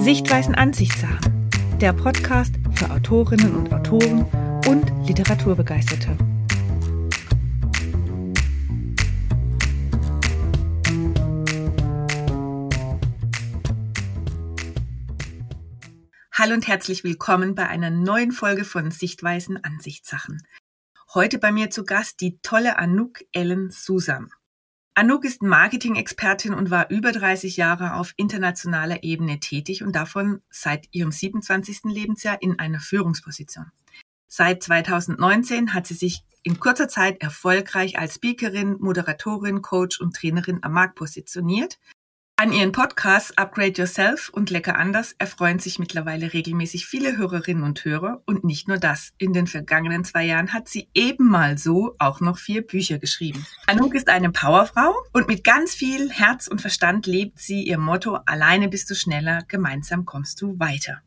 Sichtweisen Ansichtssachen, der Podcast für Autorinnen und Autoren und Literaturbegeisterte. Hallo und herzlich willkommen bei einer neuen Folge von Sichtweisen Ansichtssachen. Heute bei mir zu Gast die tolle Anouk Ellen Susam. Anouk ist Marketing-Expertin und war über 30 Jahre auf internationaler Ebene tätig und davon seit ihrem 27. Lebensjahr in einer Führungsposition. Seit 2019 hat sie sich in kurzer Zeit erfolgreich als Speakerin, Moderatorin, Coach und Trainerin am Markt positioniert an ihren Podcasts Upgrade Yourself und Lecker anders erfreuen sich mittlerweile regelmäßig viele Hörerinnen und Hörer. Und nicht nur das. In den vergangenen zwei Jahren hat sie eben mal so auch noch vier Bücher geschrieben. Anouk ist eine Powerfrau und mit ganz viel Herz und Verstand lebt sie ihr Motto, alleine bist du schneller, gemeinsam kommst du weiter.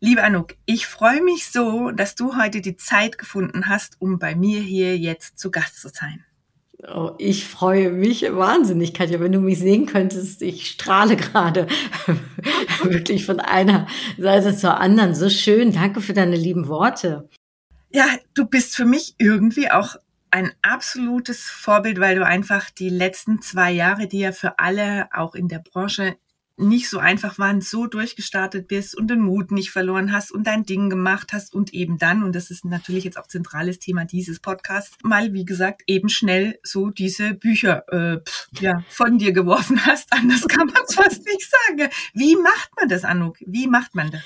Liebe Anouk, ich freue mich so, dass du heute die Zeit gefunden hast, um bei mir hier jetzt zu Gast zu sein. Oh, ich freue mich wahnsinnig, Katja, wenn du mich sehen könntest. Ich strahle gerade wirklich von einer Seite zur anderen. So schön. Danke für deine lieben Worte. Ja, du bist für mich irgendwie auch ein absolutes Vorbild, weil du einfach die letzten zwei Jahre, die ja für alle auch in der Branche nicht so einfach waren, so durchgestartet bist und den Mut nicht verloren hast und dein Ding gemacht hast und eben dann, und das ist natürlich jetzt auch zentrales Thema dieses Podcasts, mal, wie gesagt, eben schnell so diese Bücher äh, pff, ja, von dir geworfen hast. Anders kann man es fast nicht sagen. Wie macht man das, Anouk? Wie macht man das?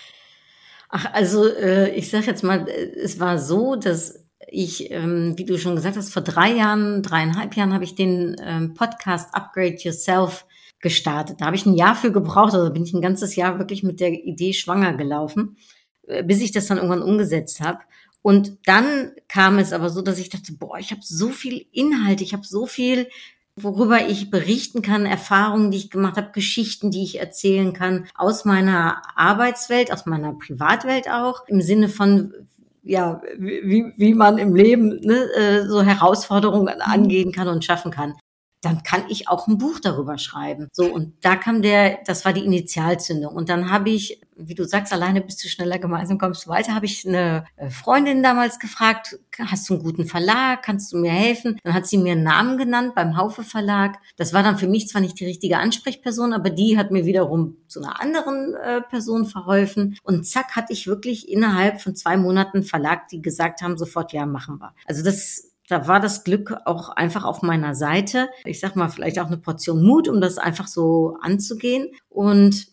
Ach, also äh, ich sage jetzt mal, es war so, dass ich, ähm, wie du schon gesagt hast, vor drei Jahren, dreieinhalb Jahren habe ich den ähm, Podcast Upgrade Yourself gestartet. Da habe ich ein Jahr für gebraucht, also bin ich ein ganzes Jahr wirklich mit der Idee schwanger gelaufen, äh, bis ich das dann irgendwann umgesetzt habe. Und dann kam es aber so, dass ich dachte, boah, ich habe so viel Inhalt, ich habe so viel, worüber ich berichten kann, Erfahrungen, die ich gemacht habe, Geschichten, die ich erzählen kann, aus meiner Arbeitswelt, aus meiner Privatwelt auch, im Sinne von ja, wie, wie man im Leben ne, äh, so Herausforderungen mhm. angehen kann und schaffen kann dann kann ich auch ein Buch darüber schreiben. So, und da kam der, das war die Initialzündung. Und dann habe ich, wie du sagst, alleine bist du schneller, gemeinsam kommst du weiter, habe ich eine äh, Freundin damals gefragt, hast du einen guten Verlag, kannst du mir helfen? Dann hat sie mir einen Namen genannt beim Haufe Verlag. Das war dann für mich zwar nicht die richtige Ansprechperson, aber die hat mir wiederum zu einer anderen äh, Person verholfen. Und zack, hatte ich wirklich innerhalb von zwei Monaten Verlag, die gesagt haben, sofort, ja, machen wir. Also das da war das Glück auch einfach auf meiner Seite. Ich sag mal, vielleicht auch eine Portion Mut, um das einfach so anzugehen. Und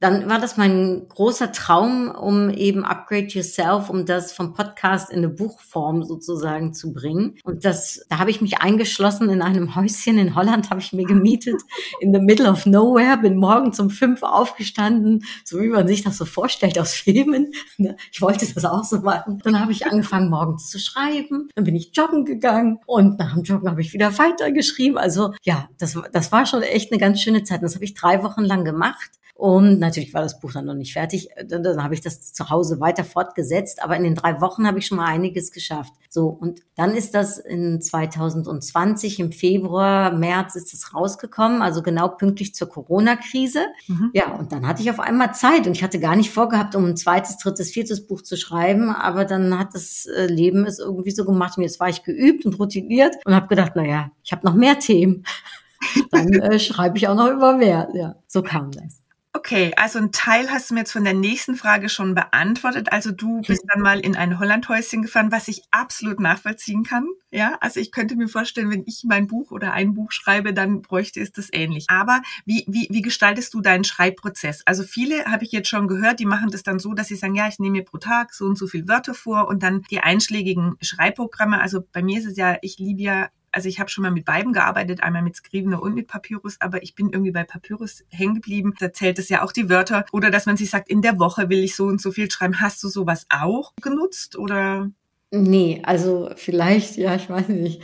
dann war das mein großer Traum, um eben Upgrade Yourself, um das vom Podcast in eine Buchform sozusagen zu bringen. Und das, da habe ich mich eingeschlossen in einem Häuschen in Holland, habe ich mir gemietet, in the middle of nowhere, bin morgens um fünf aufgestanden, so wie man sich das so vorstellt aus Filmen. Ne? Ich wollte das auch so machen. Dann habe ich angefangen, morgens zu schreiben. Dann bin ich joggen gegangen und nach dem Joggen habe ich wieder weitergeschrieben. Also ja, das, das war schon echt eine ganz schöne Zeit. Das habe ich drei Wochen lang gemacht. Und natürlich war das Buch dann noch nicht fertig. Dann, dann habe ich das zu Hause weiter fortgesetzt. Aber in den drei Wochen habe ich schon mal einiges geschafft. So, und dann ist das in 2020 im Februar, März ist es rausgekommen, also genau pünktlich zur Corona-Krise. Mhm. Ja, und dann hatte ich auf einmal Zeit und ich hatte gar nicht vorgehabt, um ein zweites, drittes, viertes Buch zu schreiben. Aber dann hat das äh, Leben es irgendwie so gemacht. Und jetzt war ich geübt und routiniert und habe gedacht, na ja, ich habe noch mehr Themen. dann äh, schreibe ich auch noch über mehr. Ja, so kam das. Okay, also ein Teil hast du mir jetzt von der nächsten Frage schon beantwortet. Also du bist dann mal in ein Hollandhäuschen gefahren, was ich absolut nachvollziehen kann. Ja, also ich könnte mir vorstellen, wenn ich mein Buch oder ein Buch schreibe, dann bräuchte es das ähnlich. Aber wie, wie, wie gestaltest du deinen Schreibprozess? Also viele habe ich jetzt schon gehört, die machen das dann so, dass sie sagen, ja, ich nehme mir pro Tag so und so viel Wörter vor und dann die einschlägigen Schreibprogramme. Also bei mir ist es ja, ich liebe ja also ich habe schon mal mit beiden gearbeitet, einmal mit Scrivener und mit Papyrus, aber ich bin irgendwie bei Papyrus hängen geblieben. Da zählt es ja auch die Wörter. Oder dass man sich sagt, in der Woche will ich so und so viel schreiben. Hast du sowas auch genutzt oder? Nee, also vielleicht, ja, ich weiß nicht.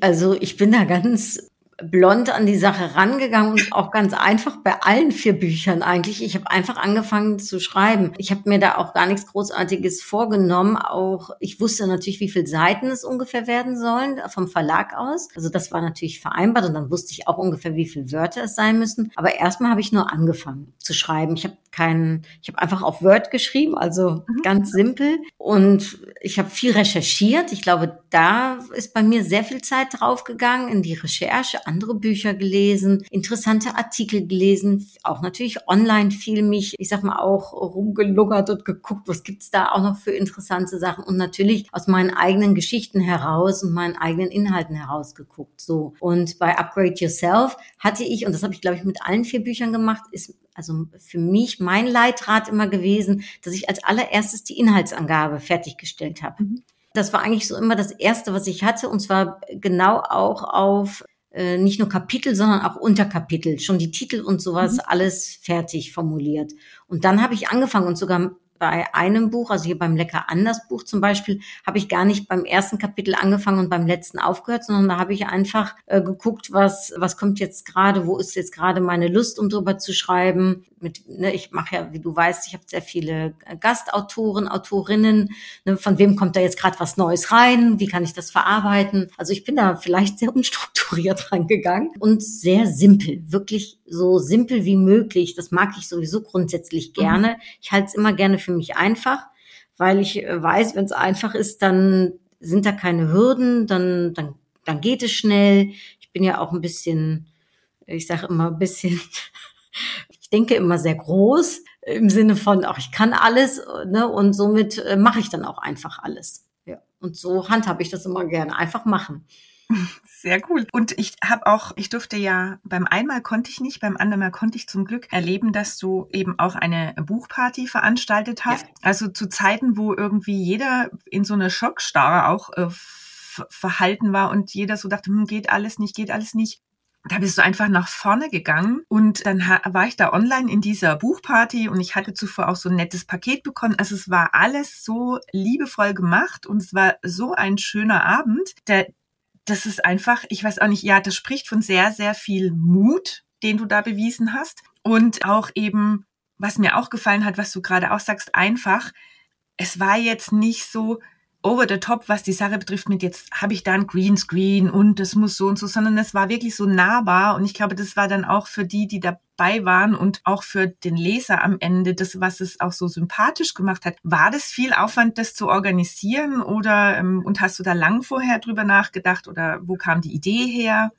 Also ich bin da ganz blond an die Sache rangegangen und auch ganz einfach bei allen vier Büchern eigentlich. Ich habe einfach angefangen zu schreiben. Ich habe mir da auch gar nichts Großartiges vorgenommen. Auch ich wusste natürlich, wie viele Seiten es ungefähr werden sollen vom Verlag aus. Also das war natürlich vereinbart und dann wusste ich auch ungefähr, wie viele Wörter es sein müssen. Aber erstmal habe ich nur angefangen zu schreiben. Ich habe keinen, ich habe einfach auf Word geschrieben, also mhm. ganz simpel. Und ich habe viel recherchiert. Ich glaube, da ist bei mir sehr viel Zeit draufgegangen in die Recherche, andere Bücher gelesen, interessante Artikel gelesen, auch natürlich online viel mich, ich sag mal, auch rumgeluggert und geguckt, was gibt's da auch noch für interessante Sachen und natürlich aus meinen eigenen Geschichten heraus und meinen eigenen Inhalten herausgeguckt. So. Und bei Upgrade Yourself hatte ich, und das habe ich, glaube ich, mit allen vier Büchern gemacht, ist also für mich mein Leitrat immer gewesen, dass ich als allererstes die Inhaltsangabe fertiggestellt habe. Mhm. Das war eigentlich so immer das Erste, was ich hatte, und zwar genau auch auf äh, nicht nur Kapitel, sondern auch Unterkapitel, schon die Titel und sowas, mhm. alles fertig formuliert. Und dann habe ich angefangen und sogar bei einem Buch, also hier beim Lecker anders Buch zum Beispiel, habe ich gar nicht beim ersten Kapitel angefangen und beim letzten aufgehört, sondern da habe ich einfach äh, geguckt, was was kommt jetzt gerade, wo ist jetzt gerade meine Lust, um drüber zu schreiben. Mit, ne, ich mache ja, wie du weißt, ich habe sehr viele Gastautoren, Autorinnen. Ne, von wem kommt da jetzt gerade was Neues rein? Wie kann ich das verarbeiten? Also ich bin da vielleicht sehr unstrukturiert rangegangen und sehr simpel, wirklich so simpel wie möglich. Das mag ich sowieso grundsätzlich mhm. gerne. Ich halte es immer gerne für mich einfach, weil ich äh, weiß, wenn es einfach ist, dann sind da keine Hürden, dann, dann, dann geht es schnell. Ich bin ja auch ein bisschen, ich sage immer ein bisschen, ich denke immer sehr groß im Sinne von, auch ich kann alles, ne, und somit äh, mache ich dann auch einfach alles. Ja. Und so handhabe ich das immer gerne. Einfach machen. Sehr cool. Und ich habe auch, ich durfte ja beim einmal konnte ich nicht, beim anderen Mal konnte ich zum Glück erleben, dass du eben auch eine Buchparty veranstaltet hast. Ja. Also zu Zeiten, wo irgendwie jeder in so einer Schockstarre auch äh, verhalten war und jeder so dachte, hm, geht alles nicht, geht alles nicht. Da bist du einfach nach vorne gegangen und dann war ich da online in dieser Buchparty und ich hatte zuvor auch so ein nettes Paket bekommen. Also es war alles so liebevoll gemacht und es war so ein schöner Abend. Der, das ist einfach, ich weiß auch nicht, ja, das spricht von sehr, sehr viel Mut, den du da bewiesen hast. Und auch eben, was mir auch gefallen hat, was du gerade auch sagst, einfach, es war jetzt nicht so, over the top, was die Sache betrifft, mit jetzt habe ich da ein Greenscreen und das muss so und so, sondern es war wirklich so nahbar und ich glaube, das war dann auch für die, die dabei waren und auch für den Leser am Ende das, was es auch so sympathisch gemacht hat. War das viel Aufwand, das zu organisieren oder ähm, und hast du da lang vorher drüber nachgedacht oder wo kam die Idee her?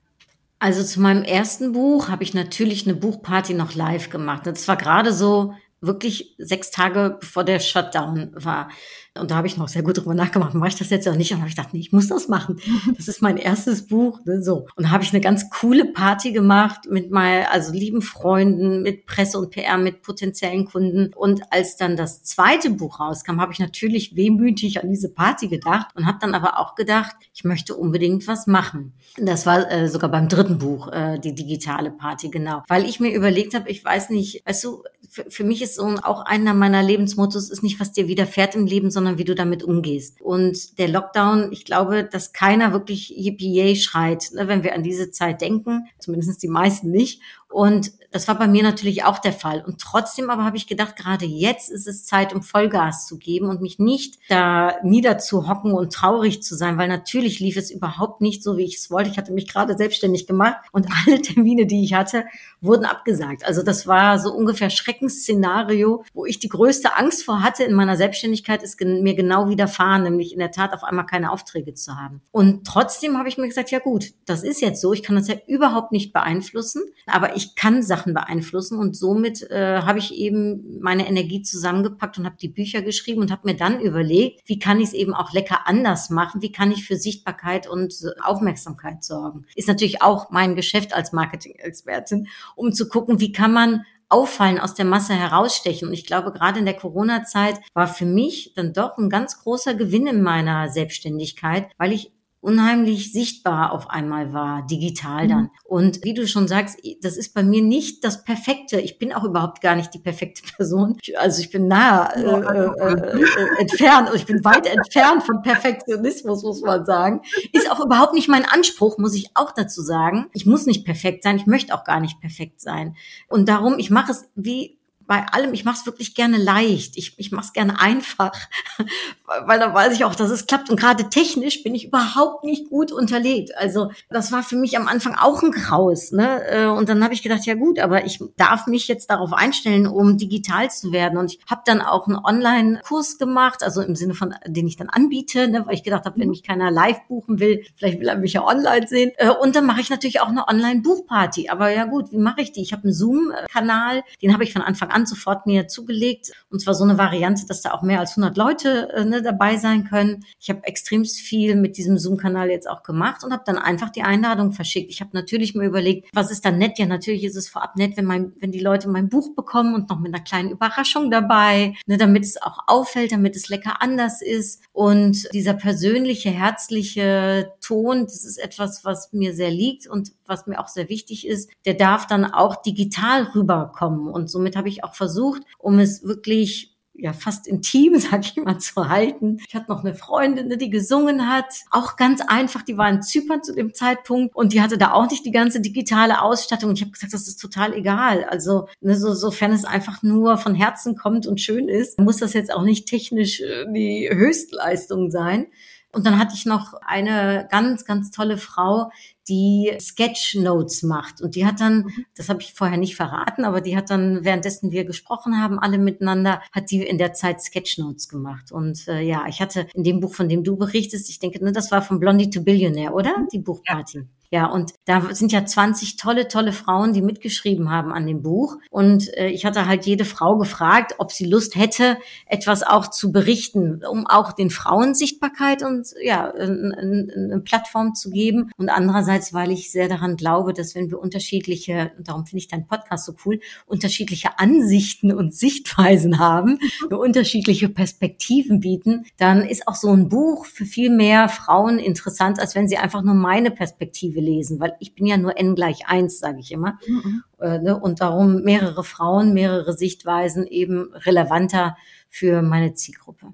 Also zu meinem ersten Buch habe ich natürlich eine Buchparty noch live gemacht. Das war gerade so wirklich sechs Tage bevor der Shutdown war. Und da habe ich noch sehr gut drüber nachgemacht, mache ich das jetzt oder nicht? Und habe ich gedacht, nee, ich muss das machen. Das ist mein erstes Buch. Ne, so. Und da habe ich eine ganz coole Party gemacht mit mal, also lieben Freunden, mit Presse und PR, mit potenziellen Kunden. Und als dann das zweite Buch rauskam, habe ich natürlich wehmütig an diese Party gedacht und habe dann aber auch gedacht, ich möchte unbedingt was machen. Das war äh, sogar beim dritten Buch, äh, die digitale Party, genau. Weil ich mir überlegt habe, ich weiß nicht, weißt du, für, für mich ist so auch einer meiner Lebensmottos, ist nicht, was dir widerfährt im Leben, sondern sondern wie du damit umgehst. Und der Lockdown, ich glaube, dass keiner wirklich Yippie schreit, ne, wenn wir an diese Zeit denken, zumindest die meisten nicht. Und das war bei mir natürlich auch der Fall. Und trotzdem aber habe ich gedacht, gerade jetzt ist es Zeit, um Vollgas zu geben und mich nicht da niederzuhocken und traurig zu sein, weil natürlich lief es überhaupt nicht so, wie ich es wollte. Ich hatte mich gerade selbstständig gemacht und alle Termine, die ich hatte, wurden abgesagt. Also das war so ungefähr Schreckensszenario, wo ich die größte Angst vor hatte in meiner Selbstständigkeit, ist mir genau widerfahren, nämlich in der Tat auf einmal keine Aufträge zu haben. Und trotzdem habe ich mir gesagt, ja gut, das ist jetzt so. Ich kann das ja überhaupt nicht beeinflussen, aber ich kann Sachen beeinflussen. Und somit äh, habe ich eben meine Energie zusammengepackt und habe die Bücher geschrieben und habe mir dann überlegt, wie kann ich es eben auch lecker anders machen? Wie kann ich für Sichtbarkeit und Aufmerksamkeit sorgen? Ist natürlich auch mein Geschäft als Marketing-Expertin, um zu gucken, wie kann man auffallen, aus der Masse herausstechen. Und ich glaube, gerade in der Corona-Zeit war für mich dann doch ein ganz großer Gewinn in meiner Selbstständigkeit, weil ich unheimlich sichtbar auf einmal war, digital dann. Mhm. Und wie du schon sagst, das ist bei mir nicht das Perfekte. Ich bin auch überhaupt gar nicht die perfekte Person. Also ich bin nah äh, äh, äh, entfernt und ich bin weit entfernt von Perfektionismus, muss man sagen. Ist auch überhaupt nicht mein Anspruch, muss ich auch dazu sagen. Ich muss nicht perfekt sein. Ich möchte auch gar nicht perfekt sein. Und darum, ich mache es wie bei allem, ich mache es wirklich gerne leicht. Ich, ich mache es gerne einfach, weil da weiß ich auch, dass es klappt. Und gerade technisch bin ich überhaupt nicht gut unterlegt. Also das war für mich am Anfang auch ein Graus. Ne? Äh, und dann habe ich gedacht, ja gut, aber ich darf mich jetzt darauf einstellen, um digital zu werden. Und ich habe dann auch einen Online-Kurs gemacht, also im Sinne von, den ich dann anbiete, ne? weil ich gedacht habe, wenn mich keiner live buchen will, vielleicht will er mich ja online sehen. Äh, und dann mache ich natürlich auch eine Online-Buchparty. Aber ja gut, wie mache ich die? Ich habe einen Zoom-Kanal, den habe ich von Anfang an sofort mir zugelegt. Und zwar so eine Variante, dass da auch mehr als 100 Leute äh, ne, dabei sein können. Ich habe extrem viel mit diesem Zoom-Kanal jetzt auch gemacht und habe dann einfach die Einladung verschickt. Ich habe natürlich mir überlegt, was ist dann nett? Ja, natürlich ist es vorab nett, wenn, mein, wenn die Leute mein Buch bekommen und noch mit einer kleinen Überraschung dabei, ne, damit es auch auffällt, damit es lecker anders ist. Und dieser persönliche, herzliche Ton, das ist etwas, was mir sehr liegt und was mir auch sehr wichtig ist. Der darf dann auch digital rüberkommen. Und somit habe ich auch versucht, um es wirklich ja fast intim, sag ich mal, zu halten. Ich hatte noch eine Freundin, die gesungen hat, auch ganz einfach, die war in Zypern zu dem Zeitpunkt und die hatte da auch nicht die ganze digitale Ausstattung. Ich habe gesagt, das ist total egal. Also ne, so, sofern es einfach nur von Herzen kommt und schön ist, muss das jetzt auch nicht technisch äh, die Höchstleistung sein. Und dann hatte ich noch eine ganz, ganz tolle Frau, die Sketchnotes macht. Und die hat dann, mhm. das habe ich vorher nicht verraten, aber die hat dann, währenddessen wir gesprochen haben, alle miteinander, hat die in der Zeit Sketchnotes gemacht. Und äh, ja, ich hatte in dem Buch, von dem du berichtest, ich denke, ne, das war von Blondie to Billionaire, oder? Die Buchparty. Ja. Ja, und da sind ja 20 tolle, tolle Frauen, die mitgeschrieben haben an dem Buch. Und äh, ich hatte halt jede Frau gefragt, ob sie Lust hätte, etwas auch zu berichten, um auch den Frauen Sichtbarkeit und ja, eine Plattform zu geben. Und andererseits, weil ich sehr daran glaube, dass wenn wir unterschiedliche, und darum finde ich deinen Podcast so cool, unterschiedliche Ansichten und Sichtweisen haben, wir unterschiedliche Perspektiven bieten, dann ist auch so ein Buch für viel mehr Frauen interessant, als wenn sie einfach nur meine Perspektive Perspektive lesen, weil ich bin ja nur n gleich eins, sage ich immer. Mhm. Äh, ne? Und darum mehrere Frauen, mehrere Sichtweisen eben relevanter für meine Zielgruppe.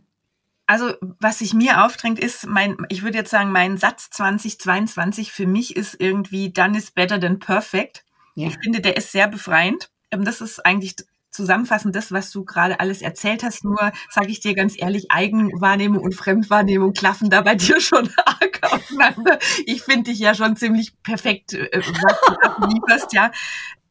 Also, was sich mir aufdrängt, ist mein, ich würde jetzt sagen, mein Satz 2022 für mich ist irgendwie done is better than perfect. Ja. Ich finde, der ist sehr befreiend. Ähm, das ist eigentlich zusammenfassend das, was du gerade alles erzählt hast. Nur sage ich dir ganz ehrlich, Eigenwahrnehmung und Fremdwahrnehmung klaffen da bei dir schon arg aufeinander. Ich finde dich ja schon ziemlich perfekt, äh, was du ablieferst, ja.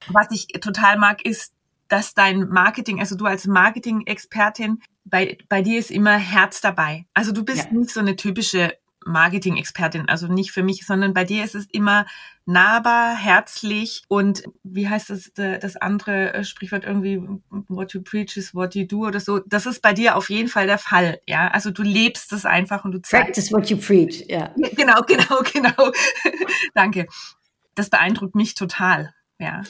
Was ich total mag, ist, dass dein Marketing, also du als Marketing-Expertin, bei, bei dir ist immer Herz dabei. Also du bist ja. nicht so eine typische Marketing-Expertin, also nicht für mich, sondern bei dir ist es immer nahbar, herzlich und wie heißt das, das andere äh, Sprichwort irgendwie, what you preach is what you do oder so. Das ist bei dir auf jeden Fall der Fall, ja. Also du lebst es einfach und du zeigst. Practice what you preach, ja. Genau, genau, genau. Danke. Das beeindruckt mich total, ja.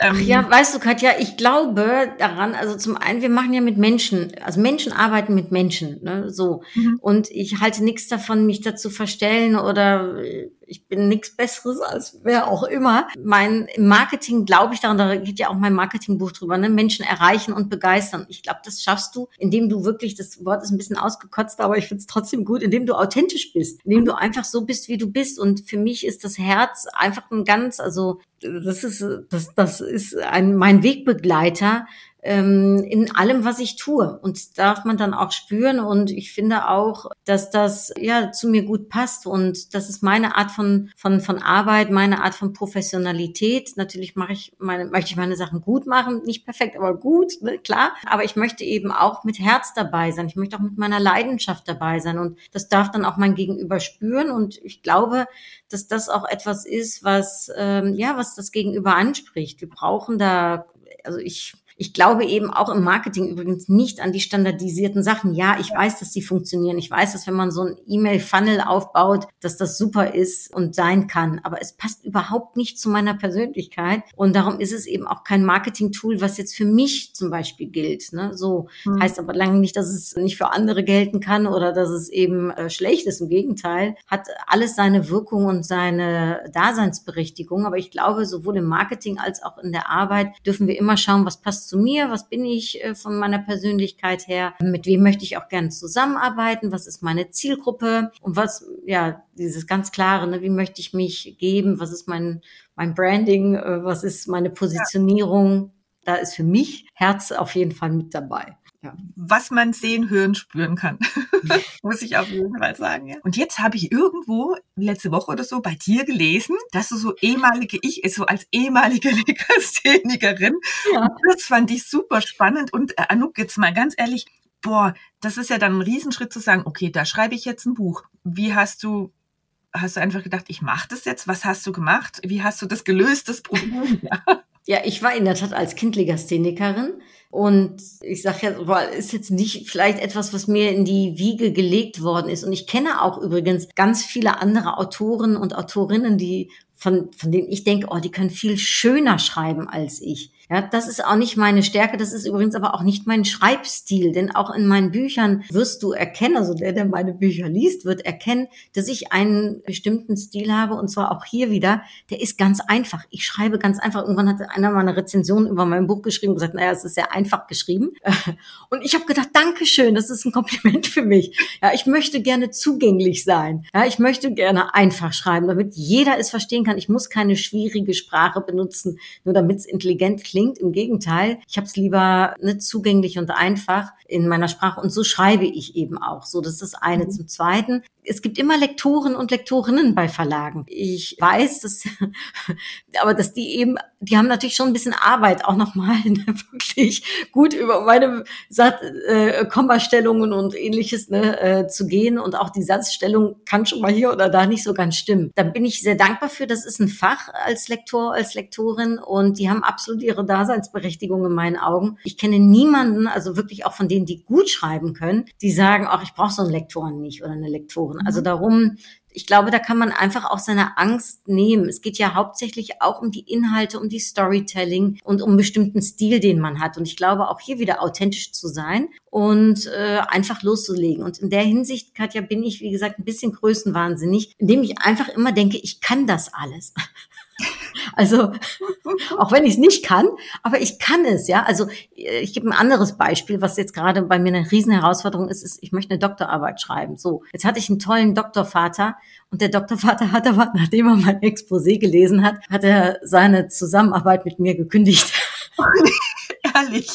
Ach ähm, ja, weißt du, Katja, ich glaube daran, also zum einen, wir machen ja mit Menschen, also Menschen arbeiten mit Menschen, ne, so. Mhm. Und ich halte nichts davon, mich dazu verstellen oder ich bin nichts Besseres als wer auch immer. Mein Marketing glaube ich daran, da geht ja auch mein Marketingbuch drüber, ne? Menschen erreichen und begeistern. Ich glaube, das schaffst du, indem du wirklich, das Wort ist ein bisschen ausgekotzt, aber ich finde es trotzdem gut, indem du authentisch bist, indem du einfach so bist, wie du bist. Und für mich ist das Herz einfach ein ganz, also das ist, das, das ist ein, mein Wegbegleiter ähm, in allem, was ich tue. Und das darf man dann auch spüren. Und ich finde auch, dass das ja zu mir gut passt. Und das ist meine Art von, von, von Arbeit, meine Art von Professionalität. Natürlich mache ich meine, möchte ich meine Sachen gut machen. Nicht perfekt, aber gut, ne, klar. Aber ich möchte eben auch mit Herz dabei sein. Ich möchte auch mit meiner Leidenschaft dabei sein. Und das darf dann auch mein Gegenüber spüren. Und ich glaube, dass das auch etwas ist, was, ähm, ja, was das Gegenüber anspricht. Wir brauchen da, also ich, Ich glaube eben auch im Marketing übrigens nicht an die standardisierten Sachen. Ja, ich weiß, dass sie funktionieren. Ich weiß, dass wenn man so ein E-Mail-Funnel aufbaut, dass das super ist und sein kann. Aber es passt überhaupt nicht zu meiner Persönlichkeit. Und darum ist es eben auch kein Marketing-Tool, was jetzt für mich zum Beispiel gilt. Ne? So hm. heißt aber lange nicht, dass es nicht für andere gelten kann oder dass es eben äh, schlecht ist. Im Gegenteil, hat alles seine Wirkung und seine Daseinsberechtigung. Aber ich glaube, sowohl im Marketing als auch in der Arbeit dürfen wir immer schauen, was passt zu mir, was bin ich äh, von meiner Persönlichkeit her, mit wem möchte ich auch gerne zusammenarbeiten, was ist meine Zielgruppe? Und was, ja, dieses ganz klare, ne, wie möchte ich mich geben, was ist mein, mein Branding, äh, was ist meine Positionierung. Da ist für mich Herz auf jeden Fall mit dabei. Ja. Was man sehen, hören, spüren kann. Muss ich auf jeden Fall sagen. Ja. Und jetzt habe ich irgendwo letzte Woche oder so bei dir gelesen, dass du so ehemalige ich, so als ehemalige Lekasthenikerin. Ja. Das fand ich super spannend. Und äh, Anouk, jetzt mal ganz ehrlich, boah, das ist ja dann ein Riesenschritt zu sagen, okay, da schreibe ich jetzt ein Buch. Wie hast du hast du einfach gedacht, ich mache das jetzt? Was hast du gemacht? Wie hast du das gelöst, das Problem? Ja. Ja, ich war in der Tat als Kind Legasthenikerin und ich sage ja, ist jetzt nicht vielleicht etwas, was mir in die Wiege gelegt worden ist. Und ich kenne auch übrigens ganz viele andere Autoren und Autorinnen, die von, von denen ich denke, oh, die können viel schöner schreiben als ich. Ja, das ist auch nicht meine Stärke, das ist übrigens aber auch nicht mein Schreibstil, denn auch in meinen Büchern wirst du erkennen, also der, der meine Bücher liest, wird erkennen, dass ich einen bestimmten Stil habe und zwar auch hier wieder, der ist ganz einfach. Ich schreibe ganz einfach. Irgendwann hat einer mal eine Rezension über mein Buch geschrieben und gesagt, naja, es ist sehr einfach geschrieben. Und ich habe gedacht, Dankeschön, das ist ein Kompliment für mich. Ja, ich möchte gerne zugänglich sein. Ja, ich möchte gerne einfach schreiben, damit jeder es verstehen kann. Ich muss keine schwierige Sprache benutzen, nur damit es intelligent klingt klingt. Im Gegenteil, ich habe es lieber nicht zugänglich und einfach in meiner Sprache und so schreibe ich eben auch. So, das ist das eine. Mhm. Zum Zweiten, es gibt immer Lektoren und Lektorinnen bei Verlagen. Ich weiß, dass, aber dass die eben, die haben natürlich schon ein bisschen Arbeit, auch nochmal wirklich gut über meine Satz, äh, Kommastellungen und ähnliches ne, äh, zu gehen und auch die Satzstellung kann schon mal hier oder da nicht so ganz stimmen. Da bin ich sehr dankbar für. Das ist ein Fach als Lektor, als Lektorin und die haben absolut ihre Daseinsberechtigung in meinen Augen. Ich kenne niemanden, also wirklich auch von denen, die gut schreiben können, die sagen, ach, ich brauche so einen Lektoren nicht oder eine Lektorin. Also mhm. darum, ich glaube, da kann man einfach auch seine Angst nehmen. Es geht ja hauptsächlich auch um die Inhalte, um die Storytelling und um einen bestimmten Stil, den man hat. Und ich glaube auch hier wieder authentisch zu sein und äh, einfach loszulegen. Und in der Hinsicht, Katja, bin ich, wie gesagt, ein bisschen größenwahnsinnig, indem ich einfach immer denke, ich kann das alles. Also auch wenn ich es nicht kann, aber ich kann es, ja. Also ich gebe ein anderes Beispiel, was jetzt gerade bei mir eine Riesenherausforderung ist, ist, ich möchte eine Doktorarbeit schreiben. So, jetzt hatte ich einen tollen Doktorvater und der Doktorvater hat aber, nachdem er mein Exposé gelesen hat, hat er seine Zusammenarbeit mit mir gekündigt. Ehrlich.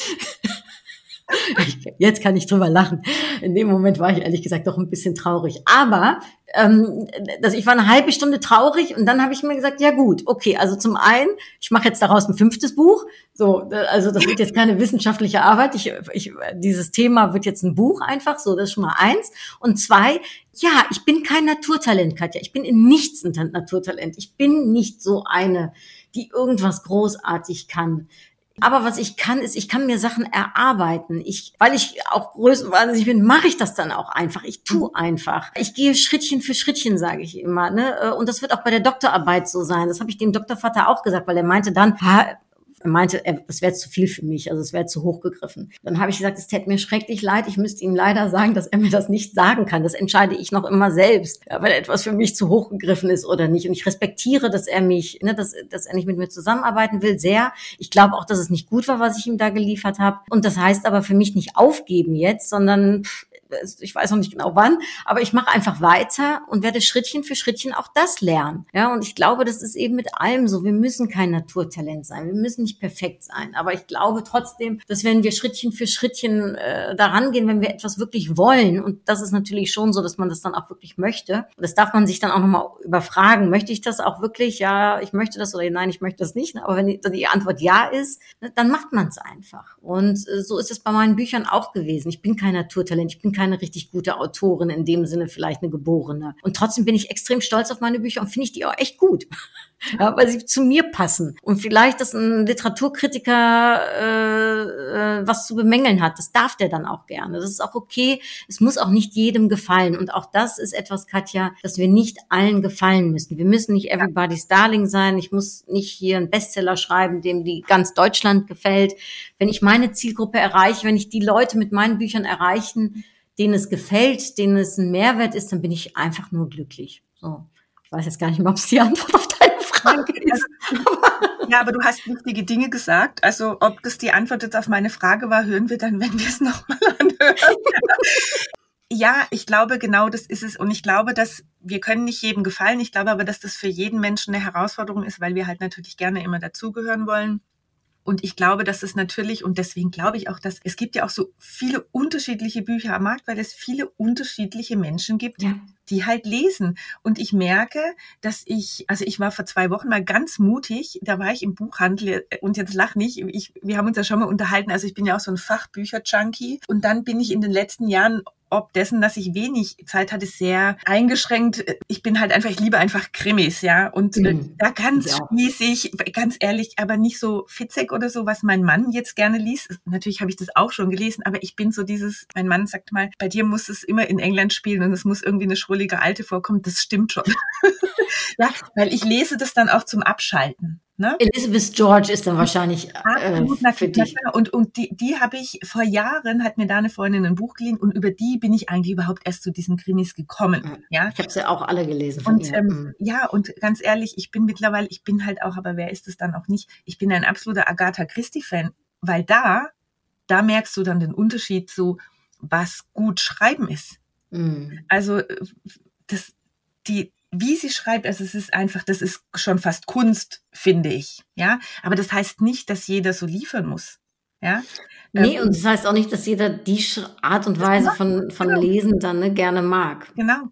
Jetzt kann ich drüber lachen. In dem Moment war ich ehrlich gesagt doch ein bisschen traurig. Aber ähm, dass ich war eine halbe Stunde traurig und dann habe ich mir gesagt, ja gut, okay, also zum einen, ich mache jetzt daraus ein fünftes Buch. So, also das wird jetzt keine wissenschaftliche Arbeit. Ich, ich, dieses Thema wird jetzt ein Buch einfach. So, das ist schon mal eins. Und zwei, ja, ich bin kein Naturtalent, Katja. Ich bin in nichts ein Naturtalent. Ich bin nicht so eine, die irgendwas großartig kann. Aber was ich kann, ist, ich kann mir Sachen erarbeiten. Ich, weil ich auch größenwahnsinnig bin, mache ich das dann auch einfach. Ich tu einfach. Ich gehe Schrittchen für Schrittchen, sage ich immer. Ne? Und das wird auch bei der Doktorarbeit so sein. Das habe ich dem Doktorvater auch gesagt, weil er meinte dann, er meinte, es wäre zu viel für mich, also es wäre zu hoch gegriffen. Dann habe ich gesagt, es täte mir schrecklich leid. Ich müsste ihm leider sagen, dass er mir das nicht sagen kann. Das entscheide ich noch immer selbst, ja, weil etwas für mich zu hoch gegriffen ist oder nicht. Und ich respektiere, dass er mich, ne, dass, dass er nicht mit mir zusammenarbeiten will, sehr. Ich glaube auch, dass es nicht gut war, was ich ihm da geliefert habe. Und das heißt aber für mich nicht aufgeben jetzt, sondern pff, ich weiß noch nicht genau wann, aber ich mache einfach weiter und werde Schrittchen für Schrittchen auch das lernen. Ja, und ich glaube, das ist eben mit allem so. Wir müssen kein Naturtalent sein, wir müssen nicht perfekt sein, aber ich glaube trotzdem, dass wenn wir Schrittchen für Schrittchen äh, daran gehen, wenn wir etwas wirklich wollen, und das ist natürlich schon so, dass man das dann auch wirklich möchte, das darf man sich dann auch nochmal überfragen, möchte ich das auch wirklich? Ja, ich möchte das oder nein, ich möchte das nicht. Aber wenn die, die Antwort ja ist, ne, dann macht man es einfach. Und äh, so ist es bei meinen Büchern auch gewesen. Ich bin kein Naturtalent, ich bin kein keine richtig gute Autorin, in dem Sinne vielleicht eine geborene. Und trotzdem bin ich extrem stolz auf meine Bücher und finde ich die auch echt gut. Ja, weil sie zu mir passen. Und vielleicht, dass ein Literaturkritiker äh, äh, was zu bemängeln hat, das darf der dann auch gerne. Das ist auch okay. Es muss auch nicht jedem gefallen. Und auch das ist etwas, Katja, dass wir nicht allen gefallen müssen. Wir müssen nicht everybody's darling sein. Ich muss nicht hier einen Bestseller schreiben, dem die ganz Deutschland gefällt. Wenn ich meine Zielgruppe erreiche, wenn ich die Leute mit meinen Büchern erreichen, denen es gefällt, denen es ein Mehrwert ist, dann bin ich einfach nur glücklich. So. Ich weiß jetzt gar nicht mehr, ob es die Antwort auf deine Frage ist. ja, aber du hast wichtige Dinge gesagt. Also ob das die Antwort jetzt auf meine Frage war, hören wir dann, wenn wir es nochmal anhören. ja, ich glaube, genau das ist es. Und ich glaube, dass wir können nicht jedem gefallen. Ich glaube aber, dass das für jeden Menschen eine Herausforderung ist, weil wir halt natürlich gerne immer dazugehören wollen. Und ich glaube, dass es natürlich, und deswegen glaube ich auch, dass es gibt ja auch so viele unterschiedliche Bücher am Markt, weil es viele unterschiedliche Menschen gibt, ja. Die halt lesen. Und ich merke, dass ich, also ich war vor zwei Wochen mal ganz mutig, da war ich im Buchhandel und jetzt lach nicht, ich, wir haben uns ja schon mal unterhalten, also ich bin ja auch so ein Fachbücher-Junkie und dann bin ich in den letzten Jahren ob dessen, dass ich wenig Zeit hatte, sehr eingeschränkt. Ich bin halt einfach, ich liebe einfach Krimis, ja. Und äh, mhm. da ganz ja. spießig, ganz ehrlich, aber nicht so fitzig oder so, was mein Mann jetzt gerne liest. Natürlich habe ich das auch schon gelesen, aber ich bin so dieses, mein Mann sagt mal, bei dir muss es immer in England spielen und es muss irgendwie eine schrullige Alte vorkommen. Das stimmt schon. ja, weil ich lese das dann auch zum Abschalten. Ne? Elizabeth George ist dann wahrscheinlich äh, für dich. Und, und die, die habe ich vor Jahren, hat mir da eine Freundin ein Buch geliehen und über die bin ich eigentlich überhaupt erst zu diesen Krimis gekommen. Ja, Ich habe sie auch alle gelesen. Von und ihr. Ähm, mhm. ja, und ganz ehrlich, ich bin mittlerweile, ich bin halt auch, aber wer ist es dann auch nicht? Ich bin ein absoluter Agatha Christie-Fan, weil da, da merkst du dann den Unterschied so, was gut schreiben ist. Mhm. Also äh, das, die, wie sie schreibt, also es ist einfach, das ist schon fast Kunst, finde ich. Ja, aber das heißt nicht, dass jeder so liefern muss. Ja. Nee, ähm, und das heißt auch nicht, dass jeder die Art und Weise von, von genau. Lesen dann ne, gerne mag. Genau.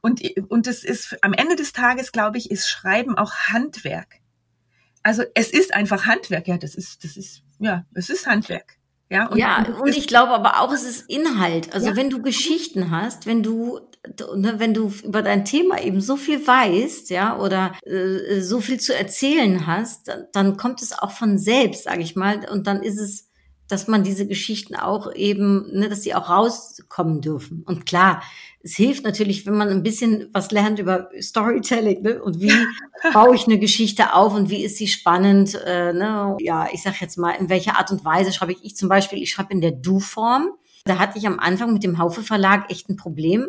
Und, und es ist am Ende des Tages, glaube ich, ist Schreiben auch Handwerk. Also es ist einfach Handwerk, ja, das ist, das ist, ja, es ist Handwerk. Ja, und, ja, und ich glaube aber auch, es ist Inhalt. Also ja. wenn du Geschichten hast, wenn du ne, wenn du über dein Thema eben so viel weißt, ja, oder äh, so viel zu erzählen hast, dann, dann kommt es auch von selbst, sage ich mal, und dann ist es dass man diese Geschichten auch eben, ne, dass sie auch rauskommen dürfen. Und klar, es hilft natürlich, wenn man ein bisschen was lernt über Storytelling ne? und wie baue ich eine Geschichte auf und wie ist sie spannend. Äh, ne? Ja, ich sag jetzt mal, in welcher Art und Weise schreibe ich. Ich zum Beispiel, ich schreibe in der Du-Form. Da hatte ich am Anfang mit dem Haufe Verlag echt ein Problem,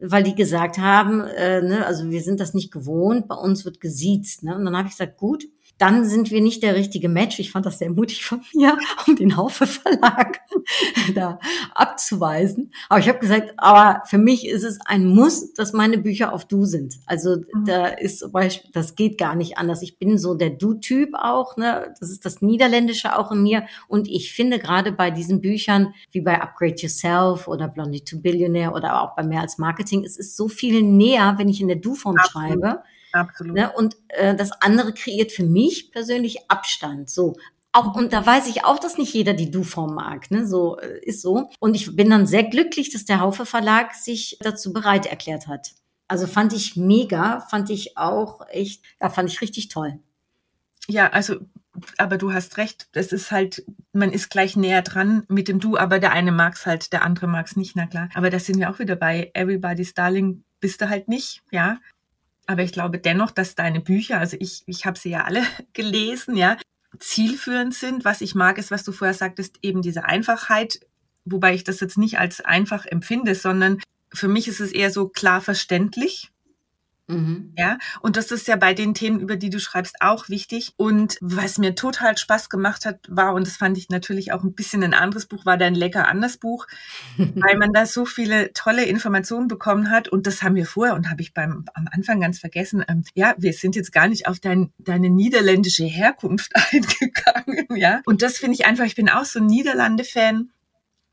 weil die gesagt haben, äh, ne, also wir sind das nicht gewohnt, bei uns wird gesiezt. Ne? Und dann habe ich gesagt, gut, dann sind wir nicht der richtige Match. Ich fand das sehr mutig von mir, um den Haufe Verlag da abzuweisen. Aber ich habe gesagt, aber für mich ist es ein Muss, dass meine Bücher auf Du sind. Also mhm. da ist zum Beispiel, das geht gar nicht anders. Ich bin so der Du-Typ auch, ne? Das ist das Niederländische auch in mir. Und ich finde gerade bei diesen Büchern, wie bei Upgrade Yourself oder Blondie to Billionaire oder auch bei Mehr als Marketing, es ist so viel näher, wenn ich in der Du-Form schreibe Absolut. Ne? Und äh, das andere kreiert für mich persönlich Abstand. So, auch, und da weiß ich auch, dass nicht jeder die Du-Form mag, ne? So äh, ist so. Und ich bin dann sehr glücklich, dass der Haufe Verlag sich dazu bereit erklärt hat. Also fand ich mega, fand ich auch echt, ja, fand ich richtig toll. Ja, also, aber du hast recht. Es ist halt, man ist gleich näher dran mit dem Du, aber der eine mag's halt, der andere mag's nicht, na klar. Aber da sind wir auch wieder bei Everybody's Darling bist du halt nicht, ja. Aber ich glaube dennoch, dass deine Bücher, also ich, ich habe sie ja alle gelesen, ja, zielführend sind. Was ich mag, ist, was du vorher sagtest, eben diese Einfachheit, wobei ich das jetzt nicht als einfach empfinde, sondern für mich ist es eher so klar verständlich. Mhm. Ja, und das ist ja bei den Themen, über die du schreibst, auch wichtig. Und was mir total Spaß gemacht hat, war, und das fand ich natürlich auch ein bisschen ein anderes Buch, war dein Lecker anders Buch, weil man da so viele tolle Informationen bekommen hat. Und das haben wir vorher und habe ich beim am Anfang ganz vergessen. Ähm, ja, wir sind jetzt gar nicht auf dein, deine niederländische Herkunft eingegangen. Ja, und das finde ich einfach, ich bin auch so ein Niederlande-Fan.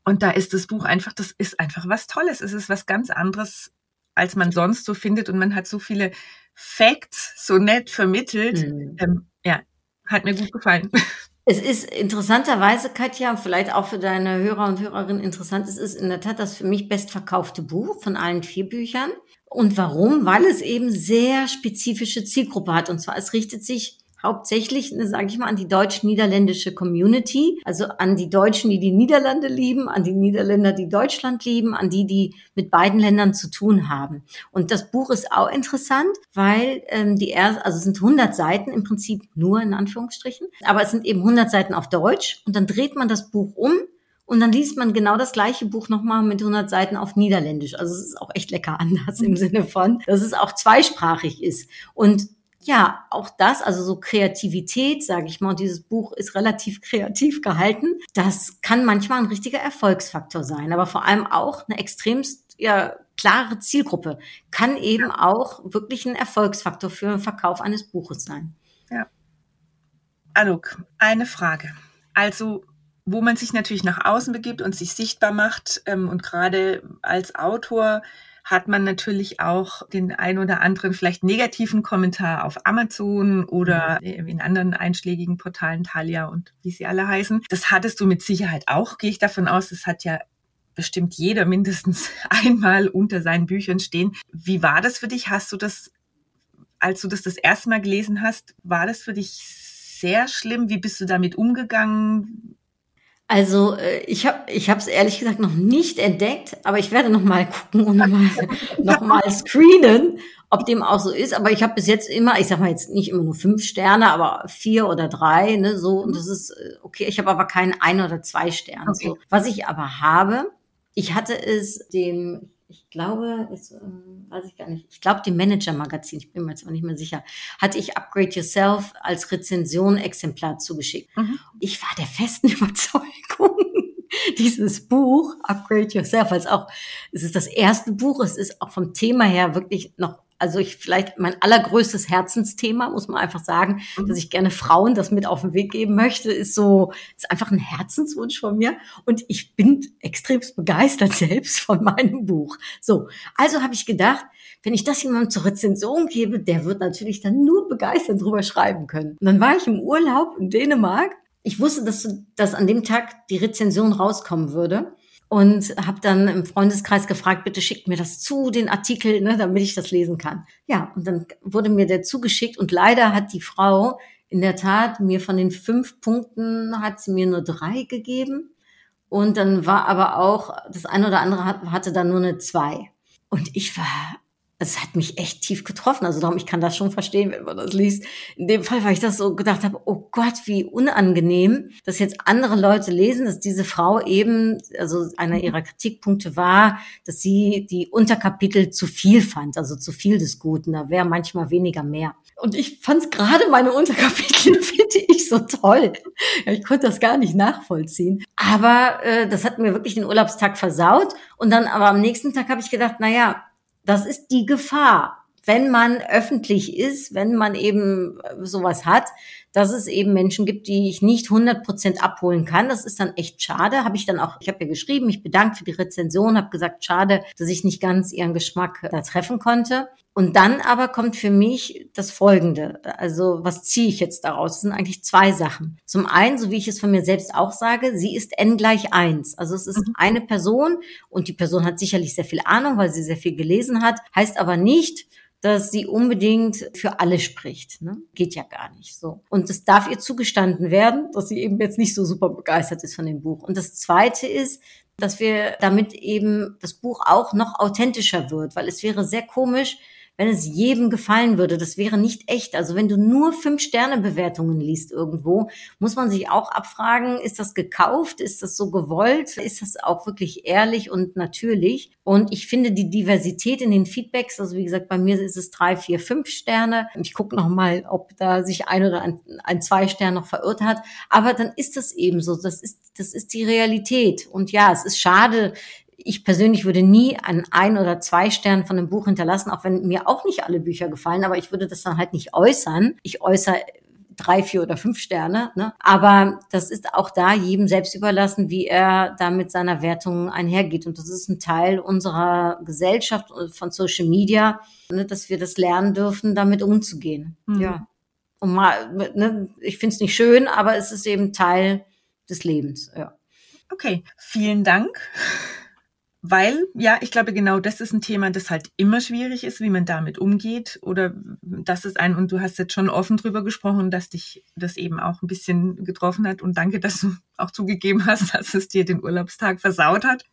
Und da ist das Buch einfach, das ist einfach was Tolles. Es ist was ganz anderes als man sonst so findet und man hat so viele Facts so nett vermittelt. Mhm. Ähm, ja, hat mir gut gefallen. Es ist interessanterweise, Katja, vielleicht auch für deine Hörer und Hörerinnen interessant, es ist in der Tat das für mich bestverkaufte Buch von allen vier Büchern. Und warum? Weil es eben sehr spezifische Zielgruppe hat. Und zwar, es richtet sich hauptsächlich, sage ich mal, an die deutsch-niederländische Community, also an die Deutschen, die die Niederlande lieben, an die Niederländer, die Deutschland lieben, an die, die mit beiden Ländern zu tun haben. Und das Buch ist auch interessant, weil ähm, die erst, also es sind 100 Seiten im Prinzip nur in Anführungsstrichen, aber es sind eben 100 Seiten auf Deutsch und dann dreht man das Buch um und dann liest man genau das gleiche Buch nochmal mit 100 Seiten auf Niederländisch. Also es ist auch echt lecker anders im Sinne von, dass es auch zweisprachig ist. Und ja, auch das, also so Kreativität, sage ich mal, und dieses Buch ist relativ kreativ gehalten, das kann manchmal ein richtiger Erfolgsfaktor sein, aber vor allem auch eine extremst ja, klare Zielgruppe kann eben auch wirklich ein Erfolgsfaktor für den Verkauf eines Buches sein. Ja. Anuk, eine Frage. Also wo man sich natürlich nach außen begibt und sich sichtbar macht ähm, und gerade als Autor hat man natürlich auch den ein oder anderen vielleicht negativen Kommentar auf Amazon oder mhm. in anderen einschlägigen Portalen, Thalia und wie sie alle heißen. Das hattest du mit Sicherheit auch, gehe ich davon aus. Das hat ja bestimmt jeder mindestens einmal unter seinen Büchern stehen. Wie war das für dich? Hast du das, als du das das erste Mal gelesen hast, war das für dich sehr schlimm? Wie bist du damit umgegangen? Also äh, ich habe ich habe es ehrlich gesagt noch nicht entdeckt, aber ich werde noch mal gucken und noch mal, noch mal screenen, ob dem auch so ist. Aber ich habe bis jetzt immer, ich sag mal jetzt nicht immer nur fünf Sterne, aber vier oder drei, ne, so und das ist äh, okay. Ich habe aber keinen ein oder zwei Sterne. Okay. So. Was ich aber habe, ich hatte es dem ich glaube, ist, äh, weiß ich gar nicht, ich glaube, dem Manager-Magazin, ich bin mir jetzt aber nicht mehr sicher, hatte ich Upgrade Yourself als Rezension-Exemplar zugeschickt. Mhm. Ich war der festen Überzeugung, dieses Buch, Upgrade Yourself, als auch, es ist das erste Buch, es ist auch vom Thema her wirklich noch also ich vielleicht mein allergrößtes Herzensthema, muss man einfach sagen, mhm. dass ich gerne Frauen das mit auf den Weg geben möchte, ist so, ist einfach ein Herzenswunsch von mir. Und ich bin extremst begeistert selbst von meinem Buch. So, also habe ich gedacht, wenn ich das jemandem zur Rezension gebe, der wird natürlich dann nur begeistert drüber schreiben können. Und dann war ich im Urlaub in Dänemark. Ich wusste, dass, dass an dem Tag die Rezension rauskommen würde und habe dann im Freundeskreis gefragt, bitte schickt mir das zu, den Artikel, ne, damit ich das lesen kann. Ja, und dann wurde mir der zugeschickt und leider hat die Frau in der Tat mir von den fünf Punkten hat sie mir nur drei gegeben und dann war aber auch das eine oder andere hatte dann nur eine zwei. Und ich war es hat mich echt tief getroffen. Also darum, ich kann das schon verstehen, wenn man das liest. In dem Fall, weil ich das so gedacht habe, oh Gott, wie unangenehm, dass jetzt andere Leute lesen, dass diese Frau eben, also einer ihrer Kritikpunkte war, dass sie die Unterkapitel zu viel fand, also zu viel des Guten. Da wäre manchmal weniger mehr. Und ich fand gerade meine Unterkapitel, finde ich so toll. Ich konnte das gar nicht nachvollziehen. Aber äh, das hat mir wirklich den Urlaubstag versaut. Und dann aber am nächsten Tag habe ich gedacht, na ja, das ist die Gefahr. Wenn man öffentlich ist, wenn man eben äh, sowas hat, dass es eben Menschen gibt, die ich nicht 100 Prozent abholen kann. Das ist dann echt schade. Habe ich dann auch, ich habe ja geschrieben, ich bedanke für die Rezension, habe gesagt, schade, dass ich nicht ganz ihren Geschmack da treffen konnte. Und dann aber kommt für mich das Folgende. Also was ziehe ich jetzt daraus? Das sind eigentlich zwei Sachen. Zum einen, so wie ich es von mir selbst auch sage, sie ist n gleich eins. Also es ist mhm. eine Person und die Person hat sicherlich sehr viel Ahnung, weil sie sehr viel gelesen hat, heißt aber nicht, dass sie unbedingt für alle spricht. Ne? Geht ja gar nicht so. Und es darf ihr zugestanden werden, dass sie eben jetzt nicht so super begeistert ist von dem Buch. Und das Zweite ist, dass wir damit eben das Buch auch noch authentischer wird, weil es wäre sehr komisch, wenn es jedem gefallen würde. Das wäre nicht echt. Also wenn du nur Fünf-Sterne-Bewertungen liest irgendwo, muss man sich auch abfragen, ist das gekauft? Ist das so gewollt? Ist das auch wirklich ehrlich und natürlich? Und ich finde die Diversität in den Feedbacks, also wie gesagt, bei mir ist es drei, vier, fünf Sterne. Ich gucke noch mal, ob da sich ein oder ein, ein zwei Stern noch verirrt hat. Aber dann ist das eben so. Das ist, das ist die Realität. Und ja, es ist schade, ich persönlich würde nie an ein oder zwei Sternen von einem Buch hinterlassen, auch wenn mir auch nicht alle Bücher gefallen, aber ich würde das dann halt nicht äußern. Ich äußere drei, vier oder fünf Sterne. Ne? Aber das ist auch da jedem selbst überlassen, wie er da mit seiner Wertung einhergeht. Und das ist ein Teil unserer Gesellschaft von Social Media, ne, dass wir das lernen dürfen, damit umzugehen. Mhm. Ja. Und mal, ne, ich finde es nicht schön, aber es ist eben Teil des Lebens. Ja. Okay, vielen Dank. Weil, ja, ich glaube, genau das ist ein Thema, das halt immer schwierig ist, wie man damit umgeht. Oder das ist ein, und du hast jetzt schon offen drüber gesprochen, dass dich das eben auch ein bisschen getroffen hat. Und danke, dass du auch zugegeben hast, dass es dir den Urlaubstag versaut hat.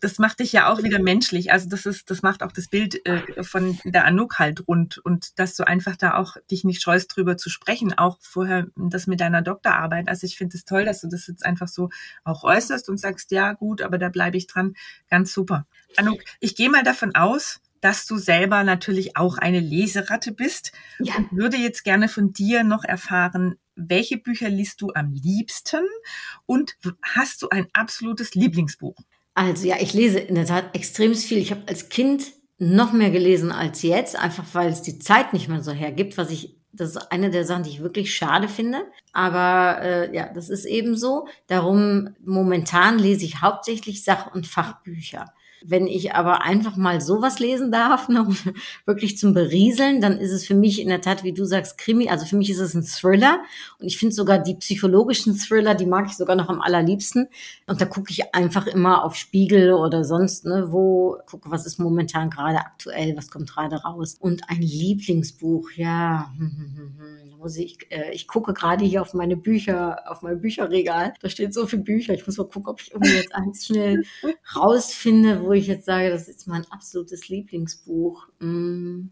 Das macht dich ja auch wieder menschlich. Also das ist, das macht auch das Bild äh, von der Anouk halt rund. Und dass du einfach da auch dich nicht scheust, drüber zu sprechen. Auch vorher das mit deiner Doktorarbeit. Also ich finde es toll, dass du das jetzt einfach so auch äußerst und sagst, ja, gut, aber da bleibe ich dran Ganz super. Anouk, ich gehe mal davon aus, dass du selber natürlich auch eine Leseratte bist ja. und würde jetzt gerne von dir noch erfahren, welche Bücher liest du am liebsten und hast du ein absolutes Lieblingsbuch? Also ja, ich lese in der Tat extrem viel. Ich habe als Kind noch mehr gelesen als jetzt, einfach weil es die Zeit nicht mehr so hergibt, was ich das ist eine der Sachen, die ich wirklich schade finde. Aber äh, ja, das ist eben so. Darum momentan lese ich hauptsächlich Sach- und Fachbücher. Wenn ich aber einfach mal sowas lesen darf, ne, wirklich zum Berieseln, dann ist es für mich in der Tat, wie du sagst, Krimi. Also für mich ist es ein Thriller. Und ich finde sogar die psychologischen Thriller, die mag ich sogar noch am allerliebsten. Und da gucke ich einfach immer auf Spiegel oder sonst, ne, wo gucke, was ist momentan gerade aktuell, was kommt gerade raus. Und ein Lieblingsbuch, ja. Ich, äh, ich gucke gerade hier auf meine Bücher, auf mein Bücherregal. Da steht so viel Bücher. Ich muss mal gucken, ob ich irgendwie jetzt eins schnell rausfinde, wo wo ich jetzt sage, das ist mein absolutes Lieblingsbuch. Mm.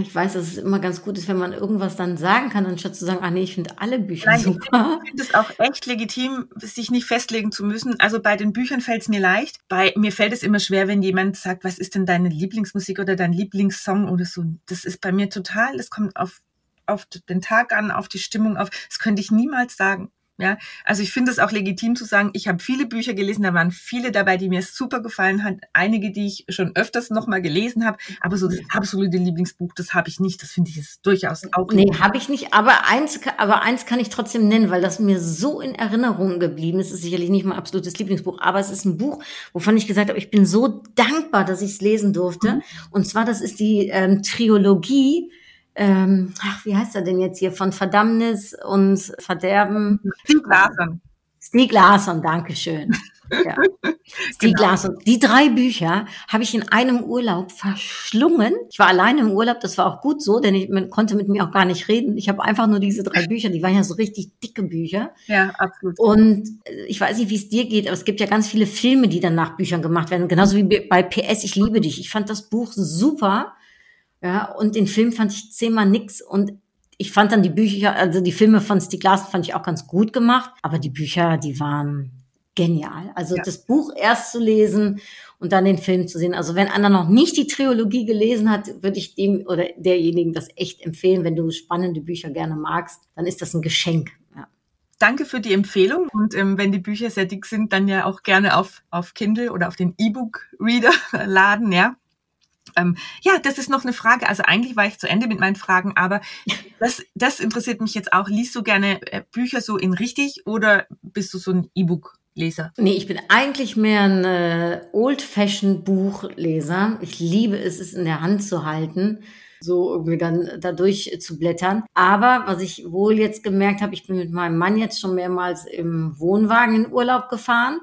Ich weiß, dass es immer ganz gut ist, wenn man irgendwas dann sagen kann, anstatt zu sagen, ah nee, ich finde alle Bücher Nein, super. Ich finde es auch echt legitim, sich nicht festlegen zu müssen. Also bei den Büchern fällt es mir leicht. Bei mir fällt es immer schwer, wenn jemand sagt, was ist denn deine Lieblingsmusik oder dein Lieblingssong oder so. Das ist bei mir total, das kommt auf, auf den Tag an, auf die Stimmung auf. Das könnte ich niemals sagen. Ja, also ich finde es auch legitim zu sagen, ich habe viele Bücher gelesen, da waren viele dabei, die mir super gefallen haben, einige, die ich schon öfters nochmal gelesen habe, aber so das absolute Lieblingsbuch, das habe ich nicht. Das finde ich ist durchaus auch. Nee, habe ich nicht, aber eins, aber eins kann ich trotzdem nennen, weil das mir so in Erinnerung geblieben ist. Es ist sicherlich nicht mein absolutes Lieblingsbuch, aber es ist ein Buch, wovon ich gesagt habe, ich bin so dankbar, dass ich es lesen durfte. Mhm. Und zwar, das ist die ähm, Trilogie ähm, ach, wie heißt er denn jetzt hier, von Verdammnis und Verderben? Stieg Larsson. Stieg Larsson, Dankeschön. Ja. Stieg genau. Larsson. Die drei Bücher habe ich in einem Urlaub verschlungen. Ich war alleine im Urlaub, das war auch gut so, denn ich man konnte mit mir auch gar nicht reden. Ich habe einfach nur diese drei Bücher, die waren ja so richtig dicke Bücher. Ja, absolut. Und äh, ich weiß nicht, wie es dir geht, aber es gibt ja ganz viele Filme, die dann nach Büchern gemacht werden. Genauso wie bei PS, ich liebe dich. Ich fand das Buch super. Ja, und den Film fand ich zehnmal nix und ich fand dann die Bücher, also die Filme von Stieg fand ich auch ganz gut gemacht, aber die Bücher, die waren genial. Also ja. das Buch erst zu lesen und dann den Film zu sehen. Also wenn einer noch nicht die Trilogie gelesen hat, würde ich dem oder derjenigen das echt empfehlen. Wenn du spannende Bücher gerne magst, dann ist das ein Geschenk. Ja. Danke für die Empfehlung und ähm, wenn die Bücher sehr dick sind, dann ja auch gerne auf, auf Kindle oder auf den E-Book-Reader laden, ja. Ähm, ja, das ist noch eine Frage. Also eigentlich war ich zu Ende mit meinen Fragen, aber das, das interessiert mich jetzt auch. Liest du gerne äh, Bücher so in richtig oder bist du so ein E-Book? Leser? Nee, ich bin eigentlich mehr ein äh, Old-Fashioned-Buchleser. Ich liebe es, es in der Hand zu halten, so irgendwie dann dadurch zu blättern. Aber was ich wohl jetzt gemerkt habe, ich bin mit meinem Mann jetzt schon mehrmals im Wohnwagen in Urlaub gefahren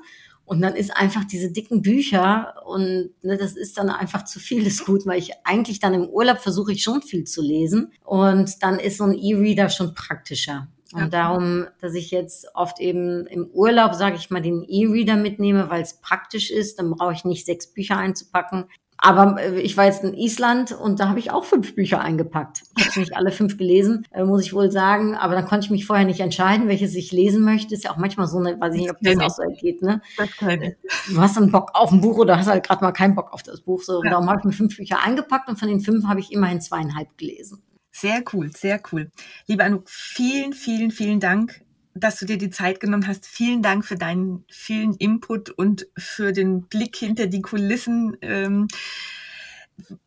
und dann ist einfach diese dicken Bücher und ne, das ist dann einfach zu viel des Gut, weil ich eigentlich dann im Urlaub versuche ich schon viel zu lesen und dann ist so ein E-Reader schon praktischer. Und ja. darum, dass ich jetzt oft eben im Urlaub, sage ich mal, den E-Reader mitnehme, weil es praktisch ist, dann brauche ich nicht sechs Bücher einzupacken. Aber äh, ich war jetzt in Island und da habe ich auch fünf Bücher eingepackt. Ich habe nicht alle fünf gelesen, äh, muss ich wohl sagen. Aber dann konnte ich mich vorher nicht entscheiden, welches ich lesen möchte. Ist ja auch manchmal so eine, weiß ich nicht, ob das auch so geht, ne? Kann Du hast dann Bock auf ein Buch oder hast halt gerade mal keinen Bock auf das Buch. So, ja. darum habe ich mir fünf Bücher eingepackt und von den fünf habe ich immerhin zweieinhalb gelesen. Sehr cool, sehr cool. Liebe Anouk, vielen, vielen, vielen Dank dass du dir die Zeit genommen hast. Vielen Dank für deinen vielen Input und für den Blick hinter die Kulissen. Ähm,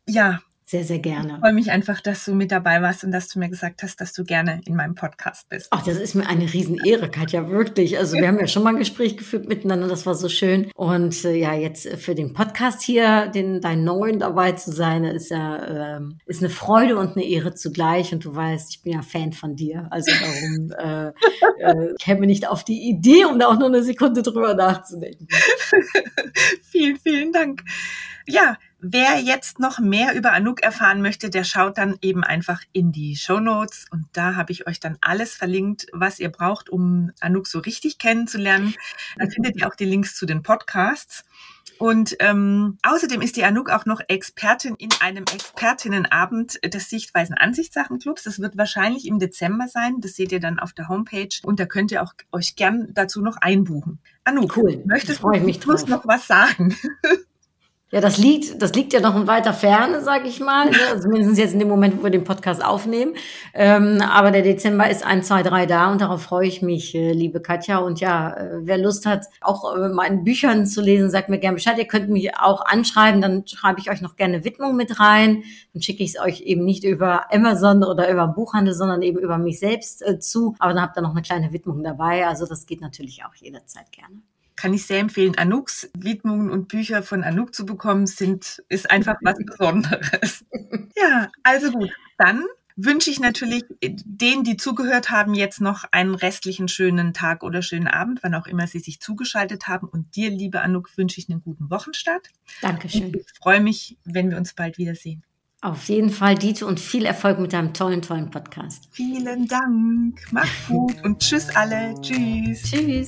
ja, Sehr, sehr gerne. Ich freue mich einfach, dass du mit dabei warst und dass du mir gesagt hast, dass du gerne in meinem Podcast bist. Ach, das ist mir eine Riesenehre, Katja, wirklich. Also wir haben ja schon mal ein Gespräch geführt miteinander, das war so schön. Und äh, ja, jetzt für den Podcast hier, den dein neuen dabei zu sein, ist ja ähm, ist eine Freude und eine Ehre zugleich. Und du weißt, ich bin ja Fan von dir. Also darum äh, äh, käme nicht auf die Idee, um da auch nur eine Sekunde drüber nachzudenken. vielen, vielen Dank. Ja, wer jetzt noch mehr über Anouk erfahren möchte, der schaut dann eben einfach in die Show Notes und da habe ich euch dann alles verlinkt, was ihr braucht, um Anouk so richtig kennenzulernen. Da findet ihr auch die Links zu den Podcasts. Und ähm, außerdem ist die Anouk auch noch Expertin in einem Expertinnenabend des Sichtweisen Ansichtssachenclubs. Das wird wahrscheinlich im Dezember sein. Das seht ihr dann auf der Homepage. Und da könnt ihr auch euch gern dazu noch einbuchen. Anouk, cool. möchtest du mich noch was sagen? Ja, das liegt, das liegt ja noch in weiter Ferne, sage ich mal. Ne? Also mindestens jetzt in dem Moment, wo wir den Podcast aufnehmen. Ähm, aber der Dezember ist ein, zwei, drei da und darauf freue ich mich, äh, liebe Katja. Und ja, äh, wer Lust hat, auch äh, meinen Büchern zu lesen, sagt mir gerne Bescheid. Ihr könnt mich auch anschreiben, dann schreibe ich euch noch gerne Widmung mit rein. Dann schicke ich es euch eben nicht über Amazon oder über Buchhandel, sondern eben über mich selbst zu. Aber dann habt ihr noch eine kleine Widmung dabei. Also das geht natürlich auch jederzeit gerne kann ich sehr empfehlen. Anouks Widmungen und Bücher von Anouk zu bekommen, sind, ist einfach was Besonderes. ja, also gut. Dann wünsche ich natürlich denen, die zugehört haben, jetzt noch einen restlichen schönen Tag oder schönen Abend, wann auch immer Sie sich zugeschaltet haben. Und dir, liebe Anouk, wünsche ich einen guten Wochenstart. Dankeschön. Und ich freue mich, wenn wir uns bald wiedersehen. Auf jeden Fall, Dito, und viel Erfolg mit deinem tollen, tollen Podcast. Vielen Dank. Mach's gut und tschüss alle. Tschüss. Tschüss.